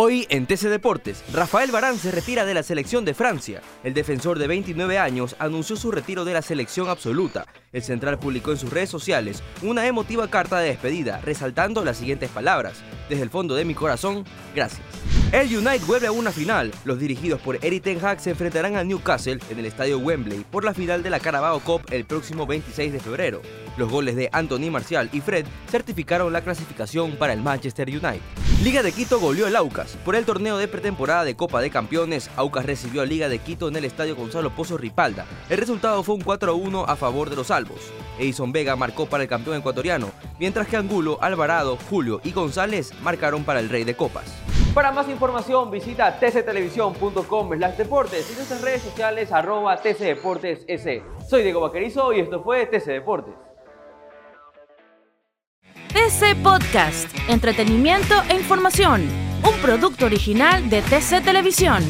Hoy en TC Deportes, Rafael Barán se retira de la selección de Francia. El defensor de 29 años anunció su retiro de la selección absoluta. El central publicó en sus redes sociales una emotiva carta de despedida, resaltando las siguientes palabras. Desde el fondo de mi corazón, gracias. El United vuelve a una final. Los dirigidos por Eric Ten Hag se enfrentarán a Newcastle en el estadio Wembley por la final de la Carabao Cup el próximo 26 de febrero. Los goles de Anthony Marcial y Fred certificaron la clasificación para el Manchester United. Liga de Quito goleó el Aucas. Por el torneo de pretemporada de Copa de Campeones, Aucas recibió a Liga de Quito en el estadio Gonzalo Pozo Ripalda. El resultado fue un 4-1 a favor de los albos. Edison Vega marcó para el campeón ecuatoriano, mientras que Angulo, Alvarado, Julio y González marcaron para el Rey de Copas. Para más información visita tctelevisión.com deportes y nuestras redes sociales arroba tcdeportes Soy Diego Vaquerizo y esto fue TC Deportes. TC Podcast, entretenimiento e información, un producto original de TC Televisión.